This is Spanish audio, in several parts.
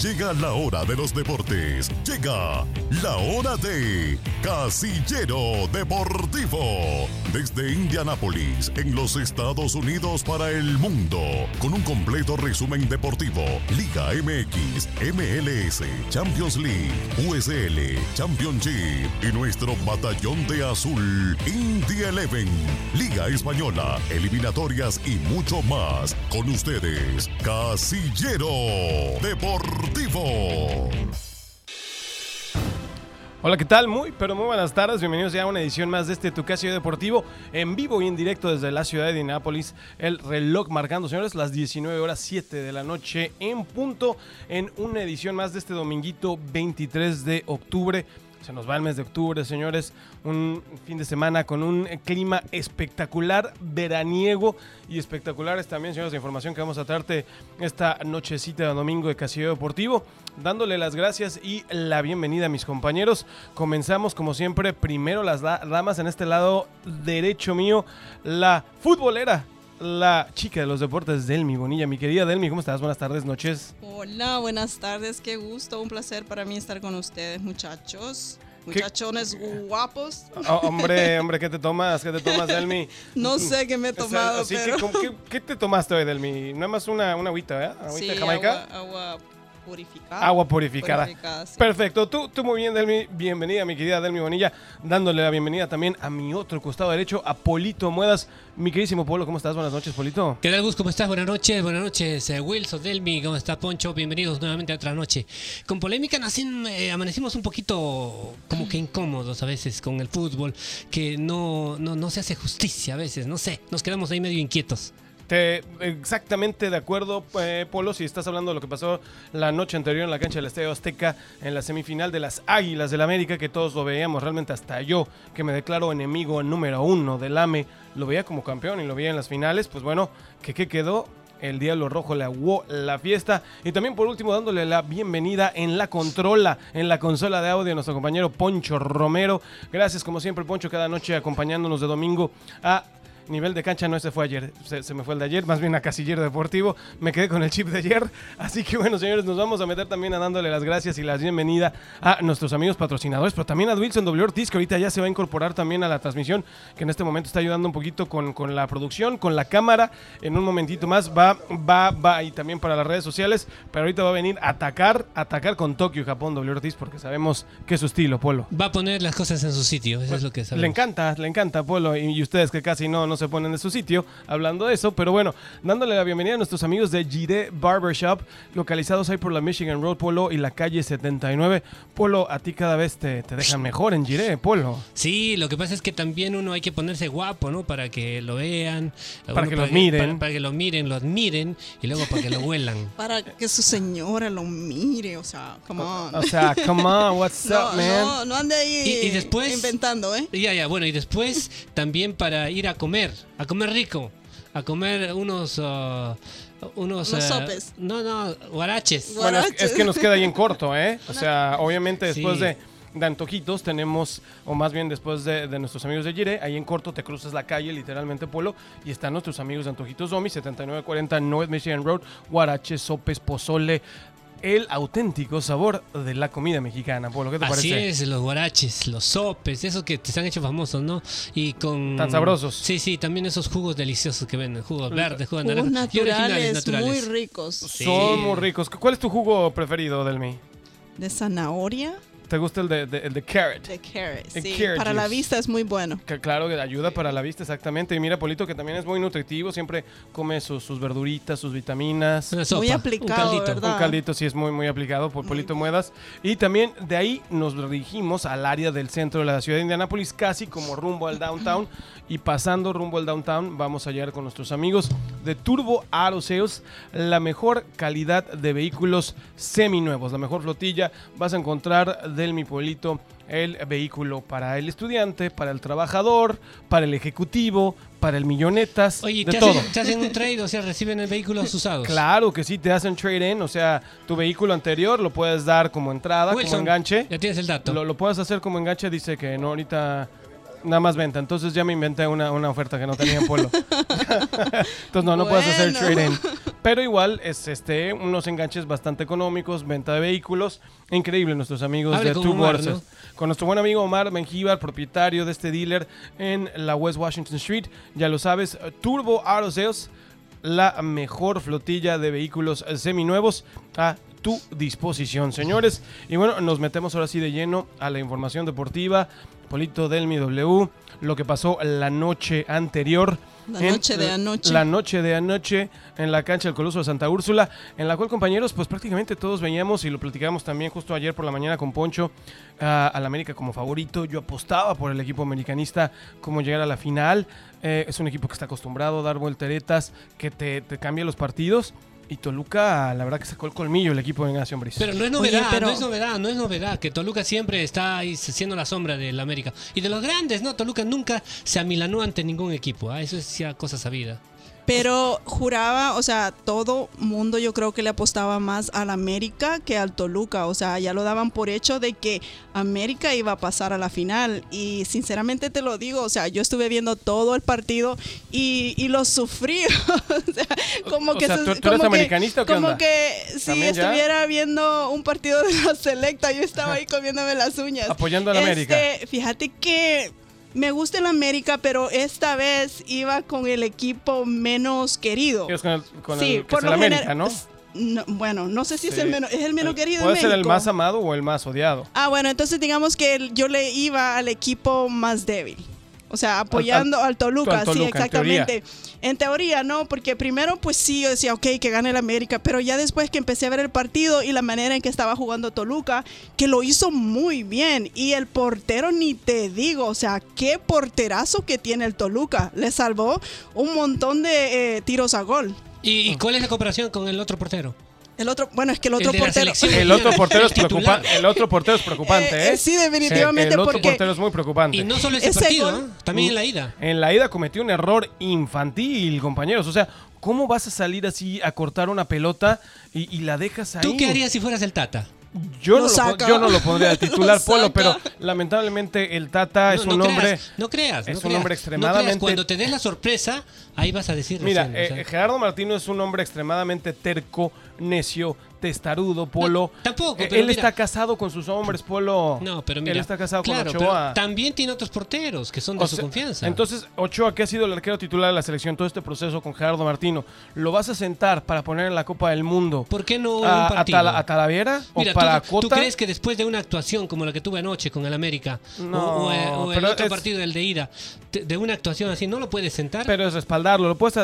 Llega la hora de los deportes. Llega la hora de Casillero Deportivo. Desde Indianápolis, en los Estados Unidos para el mundo. Con un completo resumen deportivo. Liga MX, MLS, Champions League, USL, Championship y nuestro batallón de azul, Indy Eleven. Liga Española, eliminatorias y mucho más. Con ustedes, Casillero Deportivo. Hola, ¿qué tal? Muy, pero muy buenas tardes. Bienvenidos ya a una edición más de este Tu Casillero Deportivo en vivo y en directo desde la ciudad de Indianápolis. El reloj marcando, señores, las 19 horas 7 de la noche en punto en una edición más de este dominguito 23 de octubre. Se nos va el mes de octubre, señores. Un fin de semana con un clima espectacular, veraniego y espectaculares también, señores, la información que vamos a traerte esta nochecita de domingo de Casillero Deportivo. Dándole las gracias y la bienvenida a mis compañeros. Comenzamos, como siempre, primero las da- damas en este lado derecho mío, la futbolera. La chica de los deportes, Delmi Bonilla. Mi querida Delmi, ¿cómo estás? Buenas tardes, noches. Hola, buenas tardes, qué gusto, un placer para mí estar con ustedes, muchachos. Muchachones guapos. Oh, hombre, hombre, ¿qué te tomas? ¿Qué te tomas, Delmi? No sé qué me he O sea, tomado, así pero... que, ¿con qué, qué te tomaste hoy, Delmi? Nada más una, una agüita, ¿verdad? Agüita Sí, de Jamaica. agua, agua purificada. Agua purificada. Purificada, sí. Perfecto, tú, tú muy bien, Delmi. Bienvenida, mi querida Delmi Bonilla. Dándole la bienvenida también a mi otro costado derecho, a Polito Muedas. Mi queridísimo Polo, ¿cómo estás? Buenas noches, Polito. ¿Qué tal, Gus? ¿Cómo estás? Buenas noches, buenas noches, eh, Wilson, Delmi, ¿cómo está Poncho? Bienvenidos nuevamente a otra noche. Con polémica nacen, eh, amanecimos un poquito como que incómodos a veces con el fútbol, que no, no, no se hace justicia a veces, no sé, nos quedamos ahí medio inquietos. Te, exactamente de acuerdo, eh, Polo, si estás hablando de lo que pasó la noche anterior en la cancha del Estadio Azteca en la semifinal de las Águilas del América, que todos lo veíamos, realmente hasta yo, que me declaro enemigo número uno del AME, lo veía como campeón y lo veía en las finales, pues bueno, que qué quedó. El Diablo Rojo le aguó la fiesta. Y también por último dándole la bienvenida en la controla, en la consola de audio a nuestro compañero Poncho Romero. Gracias como siempre Poncho cada noche acompañándonos de domingo a Nivel de cancha no ese fue ayer, se, se me fue el de ayer, más bien a Casillero Deportivo, me quedé con el chip de ayer, así que bueno señores, nos vamos a meter también a dándole las gracias y la bienvenida a nuestros amigos patrocinadores, pero también a Wilson W. Ortiz, que ahorita ya se va a incorporar también a la transmisión, que en este momento está ayudando un poquito con, con la producción, con la cámara, en un momentito más va, va, va, y también para las redes sociales, pero ahorita va a venir a atacar, atacar con Tokio y Japón W. Ortiz, porque sabemos que es su estilo, Polo. Va a poner las cosas en su sitio, eso es lo que sabemos. Le encanta, le encanta Polo y, y ustedes que casi no, no se ponen de su sitio hablando de eso, pero bueno, dándole la bienvenida a nuestros amigos de Gire Barbershop, localizados ahí por la Michigan Road Polo y la calle 79. Polo, a ti cada vez te, te dejan mejor en Gire, Polo. Sí, lo que pasa es que también uno hay que ponerse guapo, ¿no? Para que lo vean. Para que lo miren. Para, para que lo miren, lo admiren y luego para que lo huelan. Para que su señora lo mire, o sea, come on. O sea, come on, what's no, up, man? no, no ande ahí Y- y después- inventando, ¿eh? Ya, ya, bueno, y después también para ir a comer, a comer rico, a comer unos... ah, unos Unos ah, sopes. No, no, guaraches. Bueno, es, que nos queda ahí en corto, ¿eh? O sea, obviamente después Sí. de, de Antojitos tenemos, o más bien después de, de nuestros amigos de Gire, ahí en corto te cruzas la calle, literalmente, Polo, y están nuestros amigos de Antojitos Domi, 7940 North Michigan Road, Guarache, sopes, pozole, el auténtico sabor de la comida mexicana, Polo, ¿qué te Así parece? es, los guaraches, los sopes, esos que te han hecho famosos, ¿no? Y con... Tan sabrosos. Sí, sí, también esos jugos deliciosos que venden, jugos verdes, jugos Jugos naranjas. y originales, naturales, muy naturales. ricos. Sí. Son muy ricos. ¿Cuál es tu jugo preferido, Delmi? De zanahoria, ¿Te gusta el de, de- el de carrot? de carrot, El sí. carrot Para la vista es muy bueno. Que claro, que ayuda para la vista, exactamente. Y mira, Polito, que también es muy nutritivo, siempre come sus, sus verduritas, sus vitaminas. Una sopa, Muy un aplicado, caldito. ¿verdad? Un caldito sí es muy, muy aplicado por Polito Muedas. Y también de ahí nos dirigimos al área del centro de la ciudad de Indianápolis, casi como rumbo al downtown. Y pasando rumbo al downtown, vamos a llegar con nuestros amigos de Turbo Auto Sales, la mejor calidad de vehículos seminuevos, la mejor flotilla. Vas a encontrar del mi pueblito el vehículo para el estudiante, para el trabajador, para el ejecutivo, para el millonetas, Oye, de te todo. hacen, te hacen un trade, o sea, reciben el vehículos usados. Claro que sí, te hacen trade-in, o sea, tu vehículo anterior lo puedes dar como entrada, como Wilson, enganche. Ya tienes el dato. Lo, lo puedes hacer como enganche, dice que no, ahorita nada más venta. Entonces ya me inventé una, una oferta que no tenía en Polo. Entonces no, no puedes hacer Bueno. Pero igual es este unos enganches bastante económicos, venta de vehículos. Increíble nuestros amigos de con Two Omar, Horses. ¿no? Con nuestro buen amigo Omar Mengíbar, propietario de este dealer en la West Washington Street. Ya lo sabes, Turbo Auto Sales, la mejor flotilla de vehículos seminuevos a tu disposición, señores. Y bueno, nos metemos ahora sí de lleno a la información deportiva. Polito Delmi W, lo que pasó la noche anterior. La noche de anoche. La noche de anoche en la cancha del Coloso de Santa Úrsula, en la cual, compañeros, pues prácticamente todos veíamos y lo platicamos también justo ayer por la mañana con Poncho, a al América como favorito. Yo apostaba por el equipo americanista como llegar a la final. Eh, es un equipo que está acostumbrado a dar volteretas, que te, te cambia los partidos. Y Toluca, la verdad que sacó el colmillo el equipo de Nación Brice. Pero no es Oye, novedad, pero- no es novedad, no es novedad que Toluca siempre está ahí siendo la sombra del América. Y de los grandes, ¿no? Toluca nunca se amilanó ante ningún equipo, ¿ah? eso es ya cosa sabida. Pero juraba, o sea, todo mundo yo creo que le apostaba más al América que al Toluca. O sea, ya lo daban por hecho de que América iba a pasar a la final. Y sinceramente te lo digo, o sea, yo estuve viendo todo el partido y, y lo sufrí. o sea, como O que sea, se- ¿tú- tú eres como que- americanista o qué Como onda? que si estuviera viendo un partido de la selecta, yo estaba ahí comiéndome las uñas. Apoyando al América. Este, Fíjate que me gusta el América, pero esta vez iba con el equipo menos querido. Es con el, con sí, el que por es lo el América, ¿no? no, Bueno, no sé si es el menos, es el menos querido Puede en ser el más amado o el más odiado. Ah, bueno, entonces digamos que yo le iba al equipo más débil. O sea, apoyando al, Toluca, al Toluca, sí, en exactamente. En teoría. no, porque primero pues sí, yo decía, ok, que gane el América, pero ya después que empecé a ver el partido y la manera en que estaba jugando Toluca, que lo hizo muy bien. Y el portero ni te digo, o sea, qué porterazo que tiene el Toluca. Le salvó un montón de eh, tiros a gol. ¿Y, y cuál es la comparación con el otro portero? El otro, bueno, es que el El otro de la portero... El otro portero es El preocupante. El otro portero es preocupante, Eh, ¿eh? eh, sí, definitivamente, el otro porque- portero es muy preocupante. Y no solo ese, Ese partido, gol- ¿ah? también en la ida. En la ida cometió un error infantil, compañeros. O sea, ¿cómo vas a salir así a cortar una pelota y, y la dejas ahí? ¿Tú qué harías si fueras el Tata? Yo, no lo, yo no lo pondría de titular, Lo Polo, pero lamentablemente el Tata es no, un no hombre... creas, no creas. es un creas. hombre extremadamente- creas, Cuando te des la sorpresa, ahí vas a decir Mira, recién, o sea. eh, Gerardo Martino es un hombre extremadamente terco, necio, testarudo, Polo. No, tampoco, Eh, pero Él mira- está casado con sus hombres, Polo. No, pero mira. Él está casado claro, con Ochoa. también tiene otros porteros que son de O su confianza. Entonces, Ochoa, que ha sido el arquero titular de la selección todo este proceso con Gerardo Martino, ¿lo vas a sentar para poner en la Copa del Mundo ¿por qué no a, un a partido? A Talavera Mira, o para ¿tú, Cota? ¿tú crees que después de una actuación como la que tuve anoche con el América No, o, o, o el otro es- partido, el de ida, de, una actuación así, no lo puedes sentar? Pero es respaldarlo, lo puedes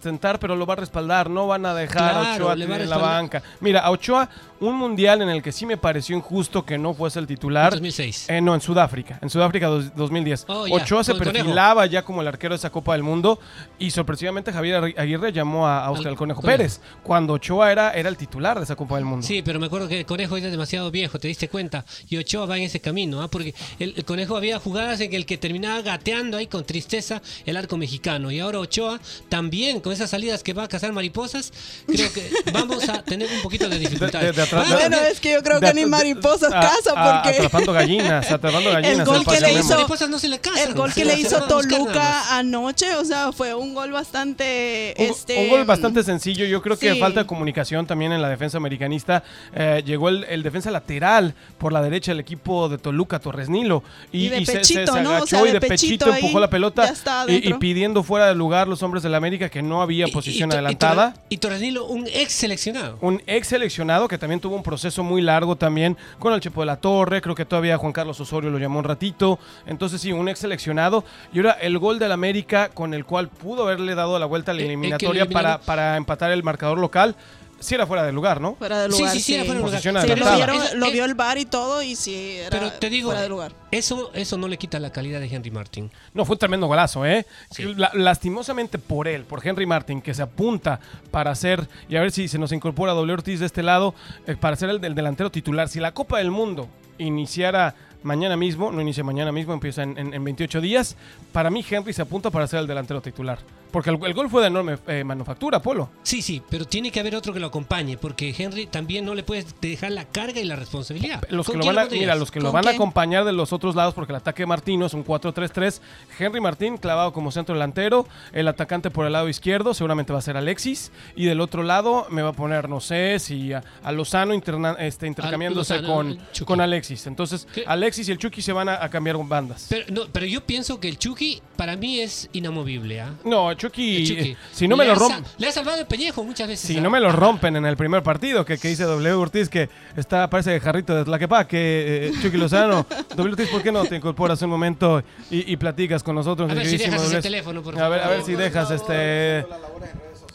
sentar, pero lo va a respaldar, no van a dejar a Claro, Ochoa a en la banca. Mira, a Ochoa, un mundial en el que sí me pareció injusto que no fuese el titular. 2006. Eh, no, en Sudáfrica, en Sudáfrica dos- 2010. Oh, ya, Ochoa se Conejo. perfilaba ya como el arquero de esa Copa del Mundo y sorpresivamente Javier Agui- Aguirre llamó a, a Al el Conejo Conejo. Pérez, cuando Ochoa era, era el titular de esa Copa del Mundo. Sí, pero me acuerdo que el Conejo era demasiado viejo, te diste cuenta. Y Ochoa va en ese camino, ¿ah? porque el, el Conejo había jugadas en el que terminaba gateando ahí con tristeza el arco mexicano. Y ahora Ochoa también, con esas salidas que va a cazar mariposas, creo que vamos a tener un poquito de dificultad. De- de atrás- Va a Bueno, es que yo creo De que ni de- mariposas caza porque... Atrapando gallinas, atrapando gallinas. El gol que le hizo- mariposas no se le cazan. El gol que le hizo. Toluca anoche, o sea, fue un gol bastante... Un, este, un gol bastante sencillo. Yo creo que falta de comunicación también en la defensa americanista. Eh, llegó el, el defensa lateral por la derecha del equipo de Toluca, Torres Nilo. Y, Y de y se- se, pechito, se ¿no? O sea, y de de pechito, pechito empujó ahí, la pelota. y, y pidiendo fuera de lugar los hombres del América que no había posición y- y- adelantada. Y Torrenilo, un ex seleccionado. Un ex seleccionado que también tuvo un proceso muy largo también con el Chepo de la Torre. Creo que todavía Juan Carlos Osorio lo llamó un ratito. Entonces, sí, un ex seleccionado. Y ahora el gol del América con el cual pudo haberle dado la vuelta a la Eh, eh, eliminatoria para, para empatar el marcador local. Si era fuera de lugar, ¿no? Fuera de Sí, lugar, sí, sí, era fuera de lugar. Posición Sí, lo, vieron- Eso- lo vio el bar y todo y sí, era Pero te digo, fuera de lugar. eso, eso no le quita la calidad de Henry Martin. No, fue un tremendo golazo, ¿eh? Sí. La- lastimosamente por él, por Henry Martin, que se apunta para ser, y a ver si se nos incorpora doble Ortiz de este lado, eh, para ser el del delantero titular. Si la Copa del Mundo iniciara mañana mismo, no inicia mañana mismo, empieza en, en- en 28 días, para mí Henry se apunta para ser el delantero titular. Porque el, el gol fue de enorme eh, manufactura, Polo. Sí, sí, pero tiene que haber otro que lo acompañe, porque Henry también no le puedes dejar la carga y la responsabilidad. Los que ¿Con lo van a, mira, los que lo ¿Con van a acompañar de los otros lados, porque el ataque de Martino es un 4-3-3. Henry Martín clavado como centro delantero. El atacante por el lado izquierdo seguramente va a ser Alexis. Y del otro lado me va a poner, no sé, si a, a Lozano interna- este, intercambiándose Lozano, con, con Alexis. Entonces, ¿Qué? Alexis y el Chucky se van a, a cambiar bandas. Pero, no, pero yo pienso que el Chucky para mí es inamovible. ¿ah? no, Chucky, El Chucky. eh, si no me Le lo rompen. Le ha salvado el pellejo muchas veces. Si ¿ah? no me lo rompen en el primer partido, que, que dice W Ortiz, que está, parece jarrito de Tlaquepa, que eh, Chucky Lozano, W Ortiz, ¿por qué no te incorporas un momento y, y platicas con nosotros? A ver si queridísimo dejas ese W? teléfono, por A ver, a favor. ver si dejas este...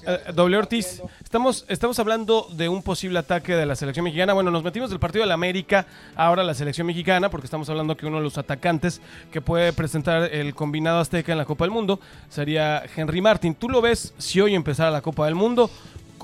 Eh, W Ortiz, estamos, estamos hablando de un posible ataque de la selección mexicana. Bueno, nos metimos del partido de la América, ahora la selección mexicana, porque estamos hablando que uno de los atacantes que puede presentar el combinado azteca en la Copa del Mundo sería Henry Martin. ¿Tú lo ves si hoy empezara la Copa del Mundo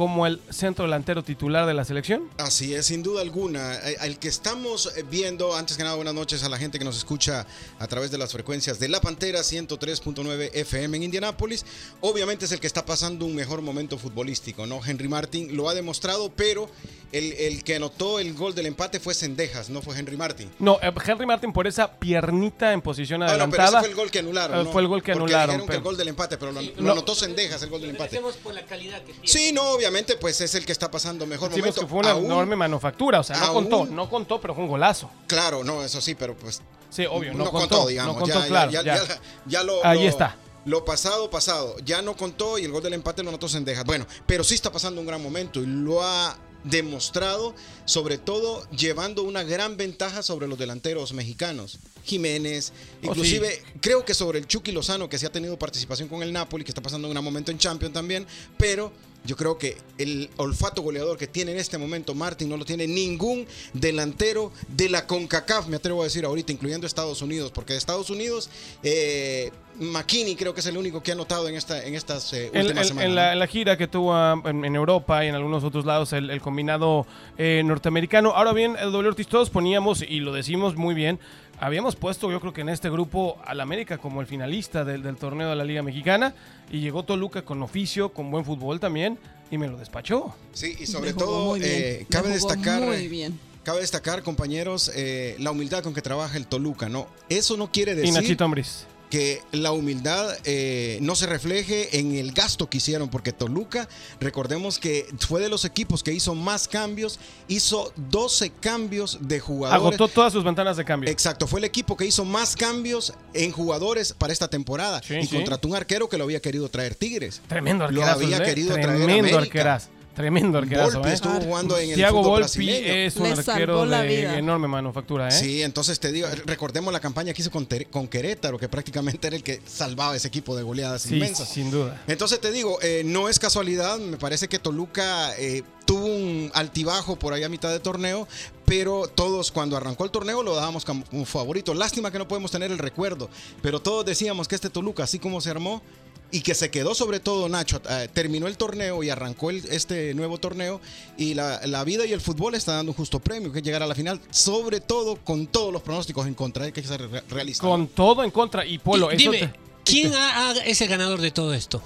como el centro delantero titular de la selección? Así es, sin duda alguna. Eh, El que estamos eh, viendo, antes que nada, buenas noches a la gente que nos escucha a través de las frecuencias de La Pantera 103.9 FM en Indianápolis. Obviamente es el que está pasando un mejor momento futbolístico, ¿no? Henry Martin lo ha demostrado, pero el, el que anotó el gol del empate fue Sendejas, no fue Henry Martin. No, eh, Henry Martin por esa piernita en posición Ah, no, pero ese adelantada. fue el gol que anularon. Eh, ¿no? fue el gol que Porque anularon, que pero- el gol del empate, pero lo, lo no. anotó Sendejas, el gol del empate. Por la calidad que tiene. Sí, no, obviamente, pues es el que está pasando mejor Decimos momento. que fue una Aún- enorme manufactura, o sea, no aún- contó, no contó, pero fue un golazo. Claro, no, eso sí, pero pues Sí, obvio, no, no, contó, contó, digamos. no contó, ya, ya- claro, ya, ya. ya- ya lo, Ahí lo- está. Lo pasado, pasado. Ya no contó y el gol del empate lo anotó Sendejas. Bueno, pero sí está pasando un gran momento y lo ha demostrado, sobre todo llevando una gran ventaja sobre los delanteros mexicanos. Jiménez, Oh, inclusive creo que sobre el Chucky Lozano, que sí ha tenido participación con el Napoli, que está pasando un gran momento en Champions también, pero yo creo que el olfato goleador que tiene en este momento Martin no lo tiene ningún delantero de la CONCACAF, me atrevo a decir ahorita, incluyendo Estados Unidos, porque de Estados Unidos, eh, McKinney creo que es el único que ha notado en, esta, en estas eh, últimas semanas. en la, en la gira que tuvo ah, en, en Europa y en algunos otros lados el, el combinado eh, norteamericano. Ahora bien, el W Ortiz todos poníamos, y lo decimos muy bien, habíamos puesto yo creo que en este grupo al América como el finalista del, del torneo de la Liga Mexicana y llegó Toluca con oficio, con buen fútbol también y me lo despachó. Sí, y sobre todo eh, cabe destacar... Muy bien. Cabe destacar, compañeros, eh, la humildad con que trabaja el Toluca, ¿no? Eso no quiere Y decir Nachito Ambriz. Que la humildad eh, no se refleje en el gasto que hicieron, porque Toluca, recordemos que fue de los equipos que hizo más cambios, hizo 12 cambios de jugadores. Agotó todas sus ventanas de cambio. Exacto, fue el equipo que hizo más cambios en jugadores para esta temporada Sí, y sí. contrató un arquero que lo había querido traer Tigres. Tremendo Lo había ¿eh? querido traer Tremendo América. arquerazo. Tremendo arquerazo. Volpi ¿eh? estuvo jugando en el Thiago fútbol Volpi brasileño. es un Le arquero de vida. enorme manufactura. ¿eh? Sí, entonces te digo, recordemos la campaña que hizo con, Querétaro, que prácticamente era el que salvaba ese equipo de goleadas Sí, inmensas. sin duda. Entonces te digo, eh, no es casualidad, me parece que Toluca eh, tuvo un altibajo por ahí a mitad de torneo, pero todos cuando arrancó el torneo lo dábamos como un favorito. Lástima que no podemos tener el recuerdo, pero todos decíamos que este Toluca, así como se armó, y que se quedó sobre todo Nacho, eh, terminó el torneo y arrancó el- este nuevo torneo y la, la vida y el fútbol está dando un justo premio, que es llegar a la final, sobre todo con todos los pronósticos en contra, hay que ser re- realista. Con todo en contra. Y Polo, eso Dime, te- ¿quién ha- ha- es el ganador de todo esto?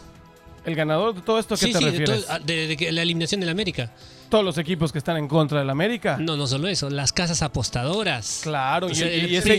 El ganador de todo esto, ¿a qué Sí, te sí, de, refieres? todo- de- de que la eliminación del América. Todos los equipos que están en contra del América. No, no solo eso, las casas apostadoras. Claro, y, sea, y- el y ese,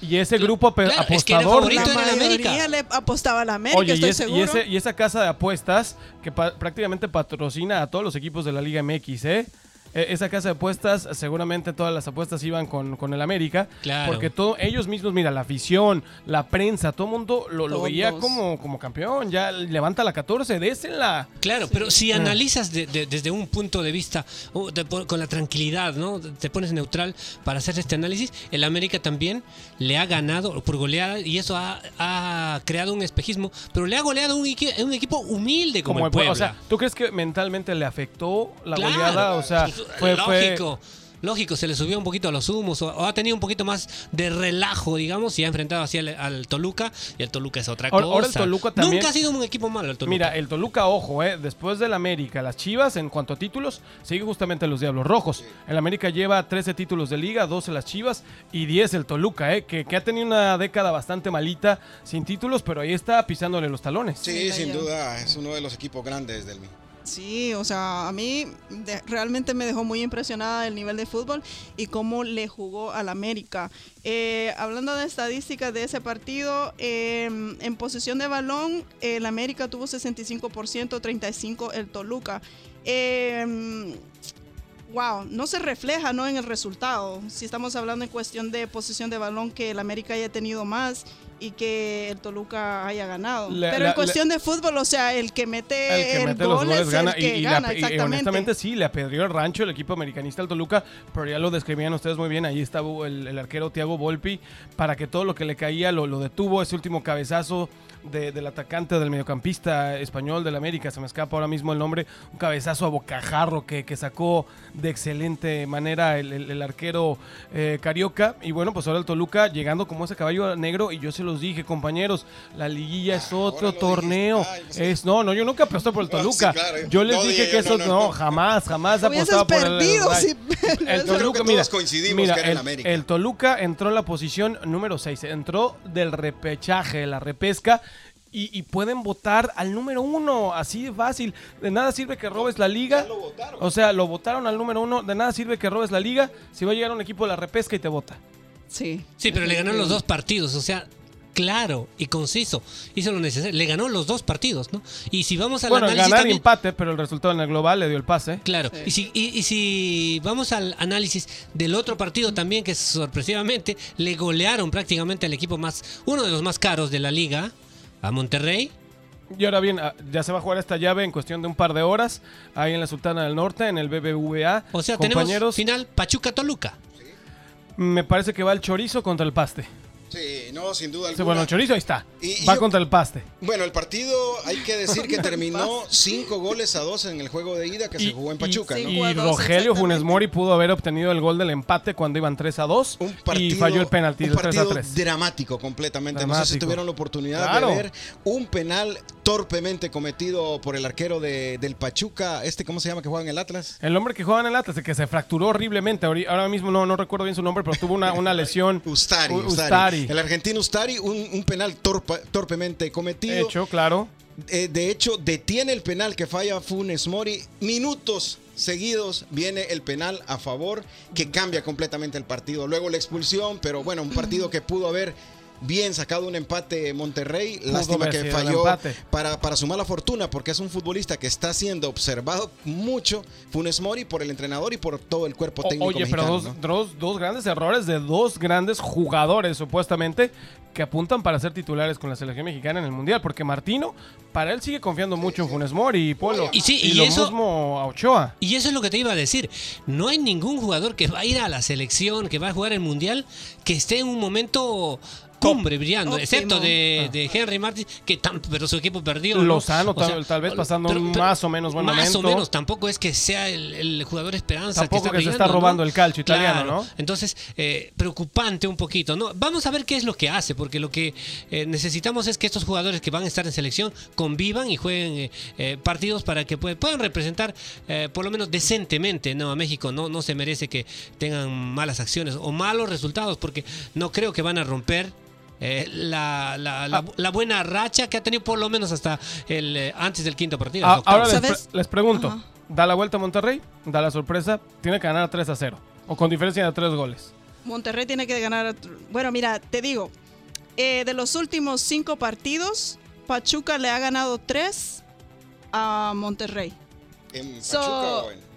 y- ese grupo Claro, es que era apostador. favorito La América. mayoría le apostaba a la América, Oye, y, estoy es- y seguro. ese- y esa casa de apuestas que pa- prácticamente patrocina a todos los equipos de la Liga MX, ¿eh? Eh, Esa casa de apuestas, seguramente todas las apuestas iban con, con el América. Claro. Porque todo, ellos mismos, mira, la afición, la prensa, todo el mundo lo, veía como, como campeón. Ya levanta la 14, désela. Claro, pero Ah. si analizas de- de- desde un punto de vista, uh, pon- con la tranquilidad, ¿no? Te pones neutral para hacer este análisis, el América también le ha ganado por goleada y eso ha, ha creado un espejismo, pero le ha goleado un, un equipo humilde como, el el Pue- Puebla. O sea, ¿tú crees que mentalmente le afectó la Claro. goleada? O sea, Fue- lógico. lógico, se le subió un poquito a los humos o, o ha tenido un poquito más de relajo, digamos, y ha enfrentado así al, al Toluca y el Toluca es otra Ahora- cosa. ahora el Toluca también- Nunca ha sido un equipo malo el Toluca. Mira, el Toluca, ojo, eh, después del América, las Chivas, en cuanto a títulos, sigue justamente los Diablos Rojos. El América lleva 13 títulos de liga, 12 las Chivas y 10 el Toluca, eh, que, que ha tenido una década bastante malita sin títulos, pero ahí está pisándole los talones. Sí, sin duda, es uno de los equipos grandes del mío. Sí, o sea, a mí realmente me dejó muy impresionada el nivel de fútbol y cómo le jugó al América. Eh, hablando de estadísticas de ese partido, eh, en posesión de balón, el América tuvo 65%, 35% el Toluca. Wow, no se refleja ¿no? en el resultado. Si estamos hablando en cuestión de posesión de balón, que el América haya tenido más y que el Toluca haya ganado. La- Pero la- en cuestión de fútbol, o sea, el que mete El que el mete gol los goles es gana. el Y, que y le gana, ape- y exactamente. honestamente sí, le apedreó el rancho el equipo americanista al Toluca, pero ya lo describían ustedes muy bien. Ahí estaba el, el arquero Thiago Volpi para que todo lo que le caía lo, lo detuvo. Ese último cabezazo de- del atacante, del mediocampista español del América, se me escapa ahora mismo el nombre, un cabezazo a bocajarro que, que sacó de excelente manera el, arquero eh, Carioca. Y bueno, pues ahora el Toluca llegando como ese caballo negro. Y yo se los dije, compañeros, la liguilla es Ah, otro torneo. Ay, sí. es No, no, yo nunca aposté por el Ah, sí, Toluca. claro. Yo les No, dije que eso no, no, no, no. jamás, jamás apostaba por el- el, Toluca, mira, mira, que era el el, América. el Toluca entró en la posición número 6, entró del repechaje, la repesca. Y, y pueden votar al número uno, así de fácil. De nada sirve que robes la liga. O sea, lo votaron al número uno. De nada sirve que robes la liga si va a llegar un equipo de la repesca y te vota. Sí. Sí, pero le ganó los dos partidos, o sea, claro y conciso. Hizo lo necesario. Le ganó los dos partidos, ¿no? Y si vamos al Bueno, análisis ganar y también- empate, pero el resultado en el global le dio el pase. Claro, Sí. y, si, y, y si vamos al análisis del otro partido también, que sorpresivamente le golearon prácticamente al equipo más, uno de los más caros de la liga, a Monterrey. Y ahora bien, ah, ya se va a jugar esta llave en cuestión de un par de horas, ahí en la Sultana del Norte, en el BBVA. O sea, Compañeros, tenemos final Pachuca-Toluca. me parece que va el chorizo contra el paste. Sí, no, sin duda Sí, alguna. bueno, el chorizo ahí está. Y- y va yo- contra el paste. Bueno, el partido hay que decir que terminó cinco goles a dos en el juego de ida que se jugó en Pachuca, y- Rogelio Funes. Mori pudo haber obtenido el gol del empate cuando iban 3 a 2 Un partido, y falló el penalti un del 3 a partido 3. dramático completamente. No sé si Dramático. tuvieron la oportunidad Claro. de ver un penal torpemente cometido por el arquero de, del Pachuca, este, ¿cómo se llama que juega en el Atlas? El hombre que juega en el Atlas, el que se fracturó horriblemente, ahora mismo no, no recuerdo bien su nombre, pero tuvo una, una lesión. Ustari, Ustari. Ustari. El argentino Ustari, un, un penal torpa- torpemente cometido. Hecho, claro. Eh, de hecho, detiene el penal que falla Funes Mori. Minutos seguidos viene el penal a favor que cambia completamente el partido. Luego la expulsión, pero bueno, un partido que pudo haber bien sacado un empate Monterrey. Lástima que falló para, para su mala fortuna, porque es un futbolista que está siendo observado mucho, Funes Mori, por el entrenador y por todo el cuerpo O- técnico Oye, pero dos, ¿no? dos, dos grandes errores de dos grandes jugadores, supuestamente, que apuntan para ser titulares con la selección mexicana en el Mundial. Porque Martino, para él sigue confiando mucho en Funes Mori y Polo. Y sí, y lo eso- mismo a Ochoa. Y eso es lo que te iba a decir. No hay ningún jugador que va a ir a la selección, que va a jugar el Mundial, que esté en un momento cumbre brillando, Óptimo. excepto de, de Henry Martin, que tan, pero su equipo perdió. ¿no? Lozano O tal- tal vez pasando más o menos buen más momento. o menos, tampoco es que sea el, el jugador esperanza. Tampoco que, que se está robando ¿no? el calcio italiano, Claro. ¿no? Entonces, eh, preocupante un poquito, ¿no? Vamos a ver qué es lo que hace, porque lo que eh, necesitamos es que estos jugadores que van a estar en selección convivan y jueguen eh, eh, partidos para que pue- puedan representar por lo menos decentemente ¿no? a México. No, no se merece que tengan malas acciones o malos resultados, porque no creo que van a romper. Eh, la, la- la- Ah. la buena racha que ha tenido por lo menos hasta el eh, antes del quinto partido. A- los octavos. ahora les, ¿Sabes? pre- les pregunto, Ajá. ¿da la vuelta a Monterrey? ¿Da la sorpresa? Tiene que ganar 3 a 0. O con diferencia de 3 goles. Monterrey tiene que ganar. Bueno, mira, te digo, eh, de los últimos cinco partidos, Pachuca le ha ganado tres a Monterrey. ¿En So- Pachuca o en-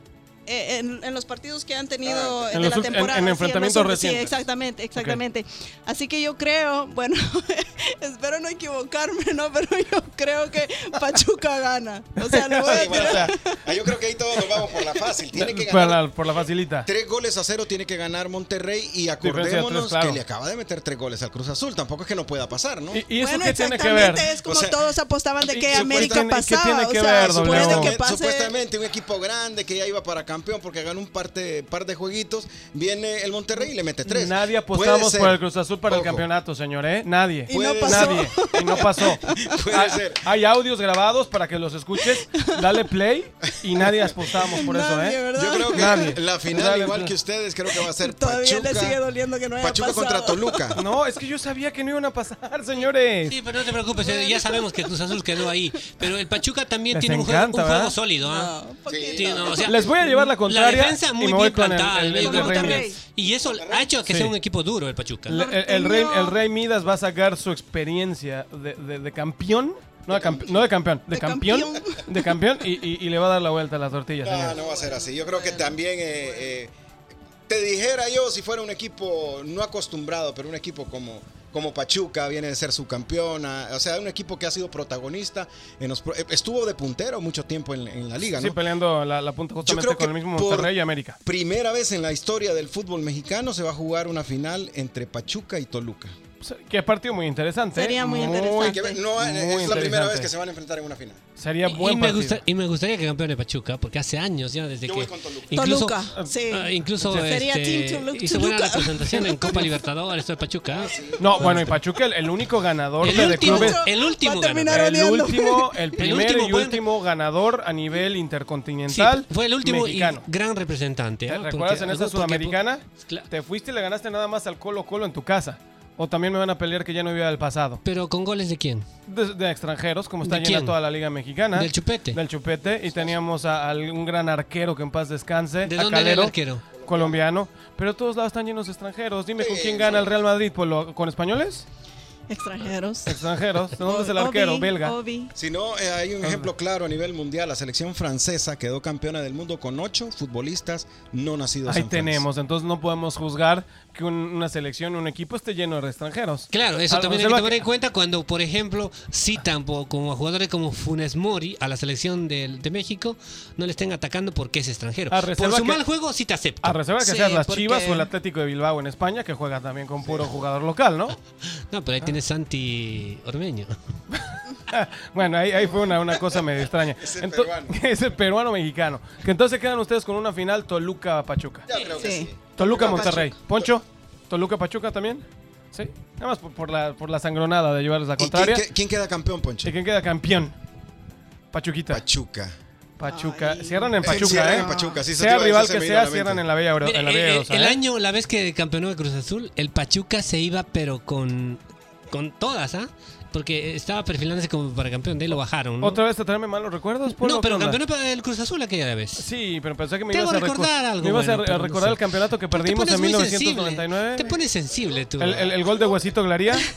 Eh, en, en los partidos que han tenido Ah, de En los la en- temporada. en sí, enfrentamientos los ult- recientes. Sí, exactamente, exactamente. Así que yo creo, bueno, espero no equivocarme, ¿no? Pero yo creo que Pachuca gana. O sea, le voy a Sí, bueno, o sea, yo creo que ahí todos nos vamos por la fácil. Tiene que por, ganar la, por la facilita. Tres goles a cero tiene que ganar Monterrey y acordémonos tres, claro. que le acaba de meter tres goles al Cruz Azul. Tampoco es que no pueda pasar, ¿no? ¿Y, y eso bueno, qué tiene que ver? es como O sea, todos apostaban de que América ¿y qué pasaba. tiene que o sea, ver, Supuestamente, pase. supuestamente un equipo grande que ya iba para campeón porque ganó un parte, par de jueguitos. Viene el Monterrey y le mete tres. Nadie apostamos por el Cruz Azul para el campeonato, señor, ¿eh? Nadie. Y no pasó. Nadie. Y no pasó. Puede hay, ser. hay audios grabados para que los escuches. Dale play y nadie apostamos por eso, ¿eh? ¿verdad? Yo creo que Nadie. la final, Dale, igual que ustedes, creo que va a ser Todavía Pachuca. le sigue doliendo que no haya Pachuca pasado. contra Toluca. No, es que yo sabía que no iban a pasar, señores. Sí, pero no te preocupes, eh, ya sabemos que Cruz Azul quedó ahí. Pero el Pachuca también Les tiene un juego, sólido. ¿ah? No, Sí, no, o sea, Les voy a llevar la contraria La defensa muy y me voy bien con plantada. el- el el medio campo Rey también. Midas. Y eso ha hecho que Sí. sea un equipo duro el Pachuca. El, el rey, el Rey Midas va a sacar su experiencia de, de- de campeón. No de, campe- no de campeón, de, De campeón, campeón. De campeón y, y- y le va a dar la vuelta a la tortilla, No, no va a ser así. Yo creo que también eh, eh, te dijera yo si fuera un equipo no acostumbrado, pero un equipo como, como Pachuca viene de ser subcampeona, o sea, un equipo que ha sido protagonista, en los eh, estuvo de puntero mucho tiempo en, en la liga, Sí, ¿no? peleando la, la punta justamente creo con que el mismo por- Monterrey y América. Primera vez en la historia del fútbol mexicano se va a jugar una final entre Pachuca y Toluca. Pues, Qué partido muy interesante. Sería muy interesante. Hay que no, muy es la primera interesante. vez que se van a enfrentar en una final. Sería Y, buen y me partido. gusta- y me gustaría que campeone Pachuca, porque hace años ya desde Yo que. voy con Toluca. Incluso, Toluca, sí. ah, incluso Sería este, Team Tolu- hizo buena Toluca. representación en Copa Libertadores de Pachuca. No, bueno, y Pachuca, el, el único ganador El de, de último, clubes. el último ganador. El último, el primer último y último ganador a nivel Sí, intercontinental. fue el último mexicano. y gran representante. ¿Te ¿ah? recuerdas Porque en esa sudamericana? Te fuiste y le ganaste nada más al Colo Colo en tu casa. O también me van a pelear que ya no iba del pasado. Pero con goles de quién? De, de extranjeros, como está ¿De llena quién? toda la liga mexicana. Del Chupete. Del Chupete. Y teníamos a, a un gran arquero que en paz descanse. ¿De a dónde era el Calero, arquero? Colombiano. Pero todos lados están llenos de extranjeros. Dime con quién gana el Real Madrid. ¿Por lo- ¿Con españoles? Extranjeros. Extranjeros. ¿De dónde es el arquero? Obi, Belga. Obi. Si no, eh, hay un ejemplo claro a nivel mundial. La selección francesa quedó campeona del mundo con ocho futbolistas no nacidos Ahí en Francia. tenemos, entonces no podemos juzgar que un- una selección, un equipo esté lleno de extranjeros. Claro, eso Al- también hay que tomar que- en cuenta cuando, por ejemplo, citan como a jugadores como Funes Mori a la selección del- de, México, no le estén atacando porque es extranjero. A Por su que- mal juego sí te acepto. A reserva que Sí, sean las porque- Chivas o el Atlético de Bilbao en España, que juega también con puro jugador local, ¿no? No, pero ahí tienes Santi Ormeño. Bueno, ahí, ahí fue una, una cosa medio extraña. Ese Ento- peruano. Ese peruano-mexicano. Que entonces quedan ustedes con una final Toluca-Pachuca. Ya creo que Sí. sí. Toluca-Monterrey. ¿Poncho? ¿Toluca-Pachuca también? Sí. Nada más por, por la, por la sangronada de llevarles la ¿Y quién, contraria. quién queda campeón, Poncho? ¿Y quién queda campeón? Pachuquita. Pachuca. Pachuca. Ay. Cierran en Sí, Pachuca, cierran ¿eh? en Pachuca, sí, sea rival que sea, cierran en la Bella, la eh, eh, el ¿eh? año, la vez que campeonó de Cruz Azul, el Pachuca se iba pero con, con todas, ¿ah? Porque estaba perfilándose como para campeón, de ahí lo bajaron. ¿no? ¿Otra vez te traerme malos recuerdos? Polo? No, pero ¿Qué onda? campeonó para el Cruz Azul aquella vez. Sí, pero pensé que me ibas a reco- recordar algo Me ibas a bueno, a no recordar sé. el campeonato que perdimos en muy 1999. sensible. Te pones sensible tú. El, el- el gol de Huesito Glaría.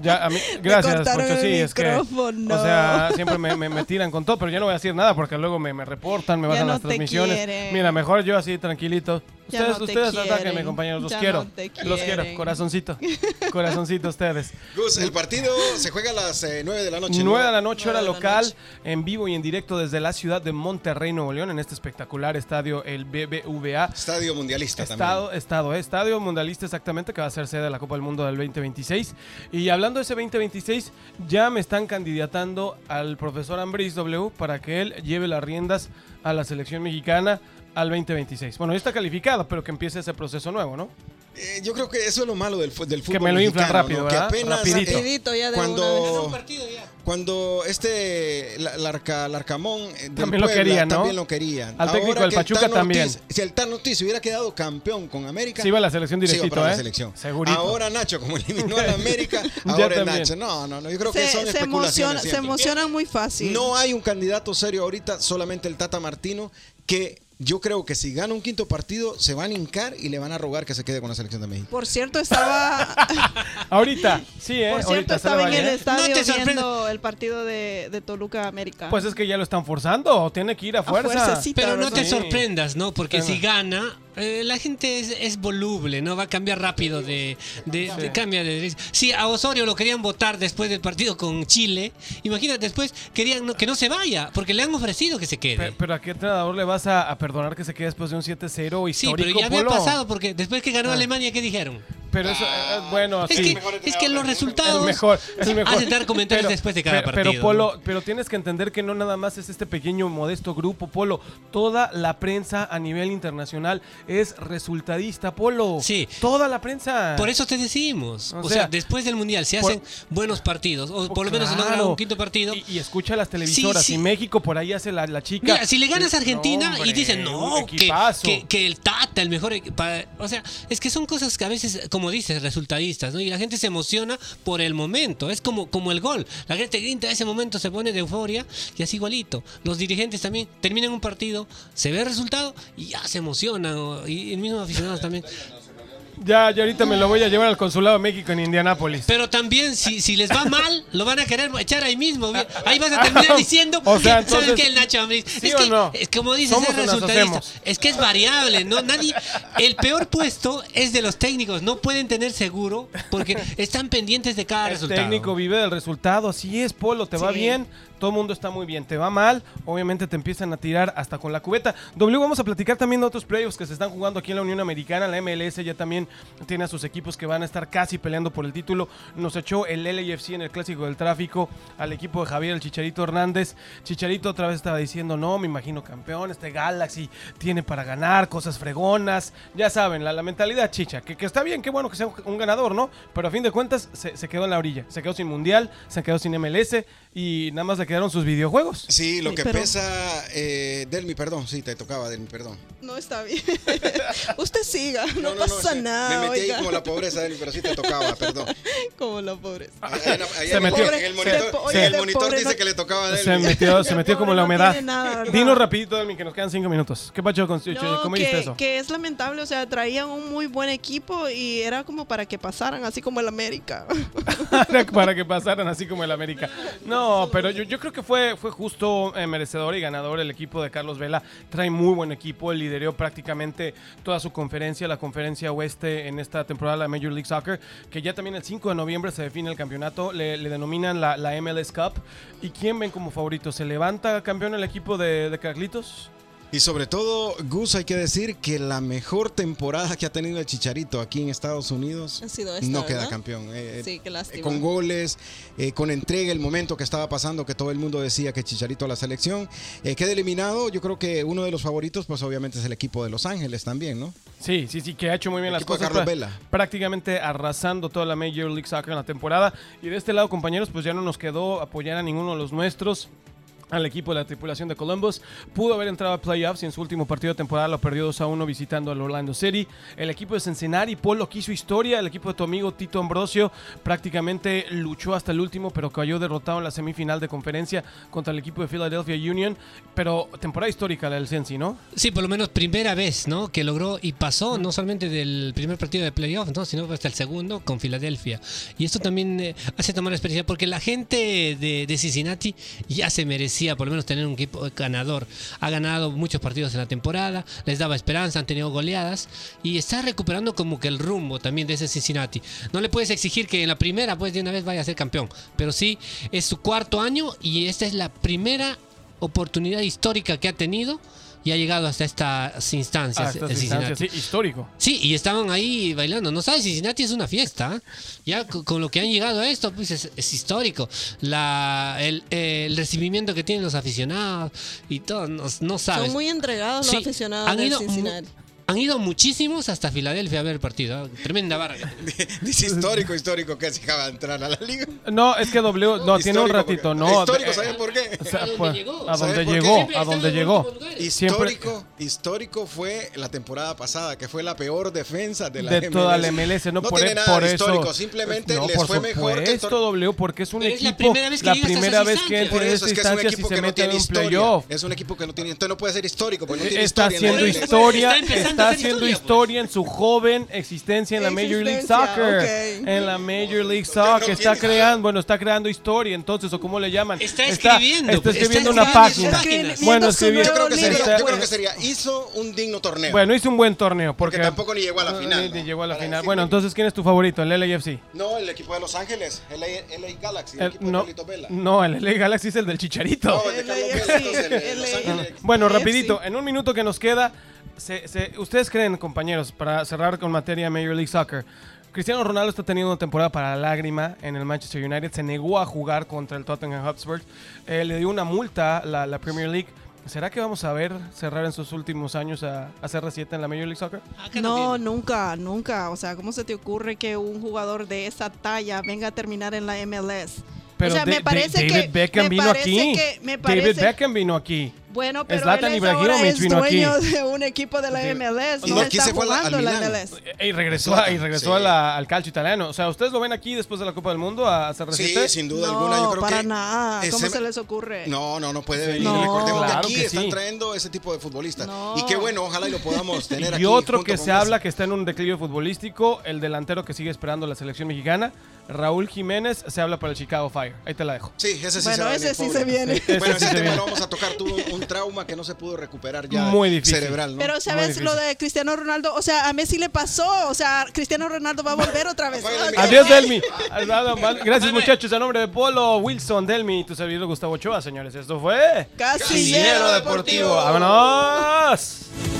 Ya, a mí, gracias, Poncho. el Sí, es que. O sea, siempre me, me- me tiran con todo, pero yo no voy a decir nada porque luego me, me reportan, me bajan no las transmisiones. quieren. Mira, mejor yo así tranquilito. Ya Ustedes, no ustedes atáquenme, compañeros. Los Ya quiero. no los quiero. Corazoncito. Corazoncito ustedes. Gus, el partido se juega a las eh, 9 de la noche. 9 ¿no? de la noche, hora Nueve de la local, noche. en vivo y en directo desde la ciudad de Monterrey, Nuevo León, en este espectacular estadio, el BBVA. Estadio mundialista Estado, también. estado, eh, estadio mundialista exactamente, que va a ser sede de la Copa del Mundo del 2026. Y hablando de ese 2026, ya me están candidatando al profesor Ambris W para que él lleve las riendas a la selección mexicana al 2026. Bueno, ya está calificado, pero que empiece ese proceso nuevo, ¿no? Eh, yo creo que eso es lo malo del, fútbol. me lo inflan rápido. Que apenas Rapidito. Rapidito ya de una cuando, cuando este la- Larca, Larcamón eh, del También lo Puebla quería, ¿no? También lo querían. Al técnico Ahora del que el Pachuca Ortiz- también. si el Tan Ortiz hubiera quedado campeón con América. Sí iba a la selección iba directito, para ¿eh? la selección. Segurito. Ahora Nacho, como eliminó a la América, ahora es. Nacho. No, no, no. Yo creo que son Se, se, emociona, se emocionan muy fácil. No hay un candidato serio ahorita, solamente el Tata Martino, que yo creo que si gana un quinto partido, se van a hincar y le van a rogar que se quede con la selección de México. Por cierto, estaba, Ahorita, sí, ¿eh? por cierto, Ahorita estaba en el estadio No te viendo el partido de, de Toluca América. Pues es que ya lo están forzando, tiene que ir a fuerza. fuercecita, Pero no te Sí. sorprendas, ¿no? Porque si gana, eh, la gente es, es voluble, ¿no? Va a cambiar rápido de, de- de- cambia de derecha. Si a Osorio lo querían votar después del partido con Chile, imagínate después querían no- que no se vaya, porque le han ofrecido que se quede. Pe- Pero a qué entrenador le vas a, a perdonar que se quede después de un 7-0 sí, histórico, pero ya había Polo? pasado porque después que ganó Ah. Alemania, ¿qué dijeron? Pero eso, eh, bueno, Es sí. que, es que los resultados El mejor, el mejor. hacen dar comentarios después de cada pero, partido. Pero, Polo, pero tienes que entender que no nada más es este pequeño modesto grupo, Polo. Toda la prensa a nivel internacional es resultadista, Polo. Sí. Toda la prensa. Por eso te decimos. O O, sea, sea, después del Mundial se por- hacen buenos partidos. O por lo menos se Claro. logra un quinto partido. Y, y escucha las televisoras. Sí, sí. Y México por ahí hace la, la chica. Mira, si le ganas a No, Argentina hombre, y dicen, no, que, que, que el Tata, el mejor. O sea, es que son cosas que a veces, como dices, resultadistas, ¿no? Y la gente se emociona por el momento. Es como, como el gol. La gente grita, ese momento se pone de euforia y así igualito. Los dirigentes también terminan un partido, se ve el resultado y ya se emocionan. Y el mismo aficionados también. Ya, ya ahorita me lo voy a llevar al consulado de México en Indianápolis. Pero también, si, si les va mal, lo van a querer echar ahí mismo. Ahí vas a terminar diciendo, O sea, ¿sabes qué, el Nacho Ambriz? ¿sí es que, no? es como dices, ¿Somos es resultadista. Es que es variable, ¿no? Nadie, el peor puesto es de los técnicos. No pueden tener seguro porque están pendientes de cada El resultado. técnico vive del resultado, así es, Polo, te va bien, todo el mundo está muy bien, te va mal, obviamente te empiezan a tirar hasta con la cubeta. W, vamos a platicar también de otros playoffs que se están jugando aquí en la Unión Americana, la MLS ya también tiene a sus equipos que van a estar casi peleando por el título. Nos echó el LAFC en el Clásico del Tráfico al equipo de Javier el Chicharito Hernández. Chicharito otra vez estaba diciendo, no, me imagino campeón, este Galaxy tiene para ganar, cosas fregonas, ya saben, la, mentalidad chicha, que, que está bien, qué bueno que sea un, ganador, ¿no? Pero a fin de cuentas se, se quedó en la orilla, se quedó sin mundial, se quedó sin MLS y nada más le quedaron sus videojuegos. Sí, lo Sí, que pero- pesa, eh, Delmi, perdón, sí, te tocaba, Delmi, perdón. No está bien. Usted siga, no, es pasa que nada. Me metí oiga. ahí como la pobreza, Delmi, pero sí te tocaba, perdón. Como la pobreza. Ahí Se metió. En el monitor, el monitor pobre dice no- que le tocaba a Se Delmi. metió, se metió como la no humedad. nada. Dinos rapidito, Delmi, que nos quedan cinco minutos. ¿Qué pacho con? No, ¿Cómo que, eso? que es lamentable, o sea, traían un muy buen equipo y era como para que pasaran, así como el América. para que pasaran así como el América. No, pero yo, yo creo que fue, fue justo eh, merecedor y ganador el equipo de Carlos Vela. Trae muy buen equipo, lideró prácticamente toda su conferencia, la conferencia oeste en esta temporada de la Major League Soccer, que ya también el 5 de noviembre se define el campeonato, le, le denominan la, la MLS Cup. ¿Y quién ven como favorito? ¿Se levanta campeón el equipo de, de Carlitos? Y sobre todo, Gus, hay que decir que la mejor temporada que ha tenido el Chicharito aquí en Estados Unidos Ha sido esta, no queda ¿verdad? campeón. Eh, Sí, qué lástima. Con goles, eh, con entrega, el momento que estaba pasando, que todo el mundo decía que Chicharito a la selección. Eh, queda eliminado, yo creo que uno de los favoritos, pues obviamente es el equipo de Los Ángeles también, ¿no? Sí, sí, sí, que ha hecho muy bien El las cosas. Carlos Vela. Prácticamente arrasando toda la Major League Soccer en la temporada. Y de este lado, compañeros, pues ya no nos quedó apoyar a ninguno de los nuestros. Al equipo de la tripulación de Columbus. Pudo haber entrado a playoffs y en su último partido de temporada lo perdió 2 a 1 visitando al Orlando City. El equipo de Cincinnati, Polo, que hizo historia. El equipo de tu amigo Tito Ambrosio prácticamente luchó hasta el último, pero cayó derrotado en la semifinal de conferencia contra el equipo de Philadelphia Union. Pero temporada histórica la del Cincy, ¿no? Sí, por lo menos primera vez, ¿no? Que logró y pasó no solamente del primer partido de playoff, ¿no? Sino hasta el segundo con Filadelfia. Y esto también eh, hace tomar la experiencia porque la gente de, de Cincinnati ya se merecía por lo menos tener un equipo ganador. Ha ganado muchos partidos en la temporada, les daba esperanza, han tenido goleadas y está recuperando como que el rumbo también de ese Cincinnati. No le puedes exigir que en la primera pues de una vez vaya a ser campeón, pero sí es su cuarto año y esta es la primera oportunidad histórica que ha tenido y ha llegado hasta estas instancias. Ah, estas instancias, Cincinnati. sí, histórico. Sí, y estaban ahí bailando. No sabes, Cincinnati es una fiesta. ¿eh? Ya co- con lo que han llegado a esto, pues es, es histórico. La, el, eh, el recibimiento que tienen los aficionados y todo, no, no sabes. Son muy entregados Sí, los aficionados han de ido Cincinnati. Han ido muchísimos hasta Filadelfia a ver el partido. ¿eh? Tremenda barra. Dice histórico, histórico que se acaba de entrar a la liga. No, es que W, no, tiene un ratito, porque- no. Histórico, eh, ¿saben por qué? o sea, ¿A dónde pues, llegó? A ¿Sabe donde llegó, a donde llegó. Histórico, histórico fue la temporada pasada, que fue la peor defensa de la de MLS. toda la MLS, no, por, tiene e- nada por de eso. histórico, simplemente no, les por fue mejor que tor- W, porque es un Pero es la equipo. primera vez que la primera vez que entra en eso esas es que es un instancias y equipo se no mete en un playoff. Es un equipo que no tiene, entonces no puede ser histórico, porque no tiene Está haciendo historia, Está haciendo historia, pues. en su joven existencia en la Major League Soccer. En la Major League no Soccer está creando, bueno, está creando historia, entonces, o cómo le llaman. Está escribiendo, Está, pues, está escribiendo una página. Bueno, Escribiendo. Yo creo que sería, yo creo que pues. sería, hizo un digno torneo. Bueno, hizo un buen torneo. Porque, Porque tampoco ni llegó a la final, Ni, ¿no? ni llegó a la final. Bueno, entonces, ¿quién es tu favorito? El LAFC. No, el equipo de Los Ángeles, el LA, LA Galaxy, el, El- equipo de no, Carlito Vela. no, el LA Galaxy es el del Chicharito. No, el de Carlos Vela, entonces, el de Los LA. Ángeles. Bueno, rapidito, en un minuto que nos queda, se- se- ¿ustedes creen, compañeros, para cerrar con materia Major League Soccer, Cristiano Ronaldo está teniendo una temporada para la lágrima en el Manchester United. Se negó a jugar contra el Tottenham Hotspur. Eh, le dio una multa la, la Premier League. ¿Será que vamos a ver cerrar en sus últimos años a, a CR7 en la Major League Soccer? Acá No, nunca, nunca. O sea, ¿cómo se te ocurre que un jugador de esa talla venga a terminar en la MLS? Pero o sea, de- me de- parece David que Beckham me vino parece aquí. que- me David parece- Beckham vino aquí. Bueno, pero Zlatan él es ahora es dueño aquí. de un equipo de la. MLS. No, No, aquí está se fue a la- jugando al la. MLS. Y regresó, y regresó Sí. a la- al calcio italiano. O sea, ¿ustedes lo ven aquí después de la Copa del Mundo a CR7? Sí, sin duda no, alguna. Yo creo para que nada. ¿Cómo ese- se les ocurre? No, no, no puede venir. No. Recordemos Claro que aquí que están sí. trayendo ese tipo de futbolistas. No. Y qué bueno, ojalá y lo podamos tener aquí. Y otro junto que con se habla que está en un declive futbolístico, el delantero que sigue esperando la selección mexicana, Raúl Jiménez, se habla para el Chicago Fire. Ahí te la dejo. Sí, ese sí Bueno, se va a ese sí se viene. Sí, ese Bueno, sí ese se tema viene. lo vamos a tocar. Tuvo un, trauma que no se pudo recuperar ya Muy difícil. cerebral, ¿no? Pero sabes lo de Cristiano Ronaldo, o sea, a Messi le pasó, o sea, Cristiano Ronaldo va a volver otra vez. Adiós, Delmi. Mal. Gracias, muchachos. A nombre de Polo, Wilson, Delmi y tu servidor Gustavo Ochoa, señores. Esto fue Casillero Casillero Deportivo. Deportivo. ¡Vámonos!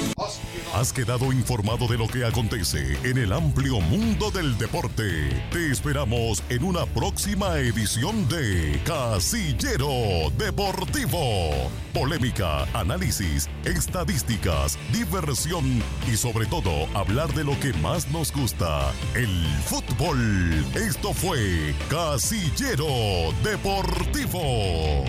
Has quedado informado de lo que acontece en el amplio mundo del deporte. Te esperamos en una próxima edición de Casillero Deportivo. Polémica, análisis, estadísticas, diversión y sobre todo hablar de lo que más nos gusta, el fútbol. Esto fue Casillero Deportivo.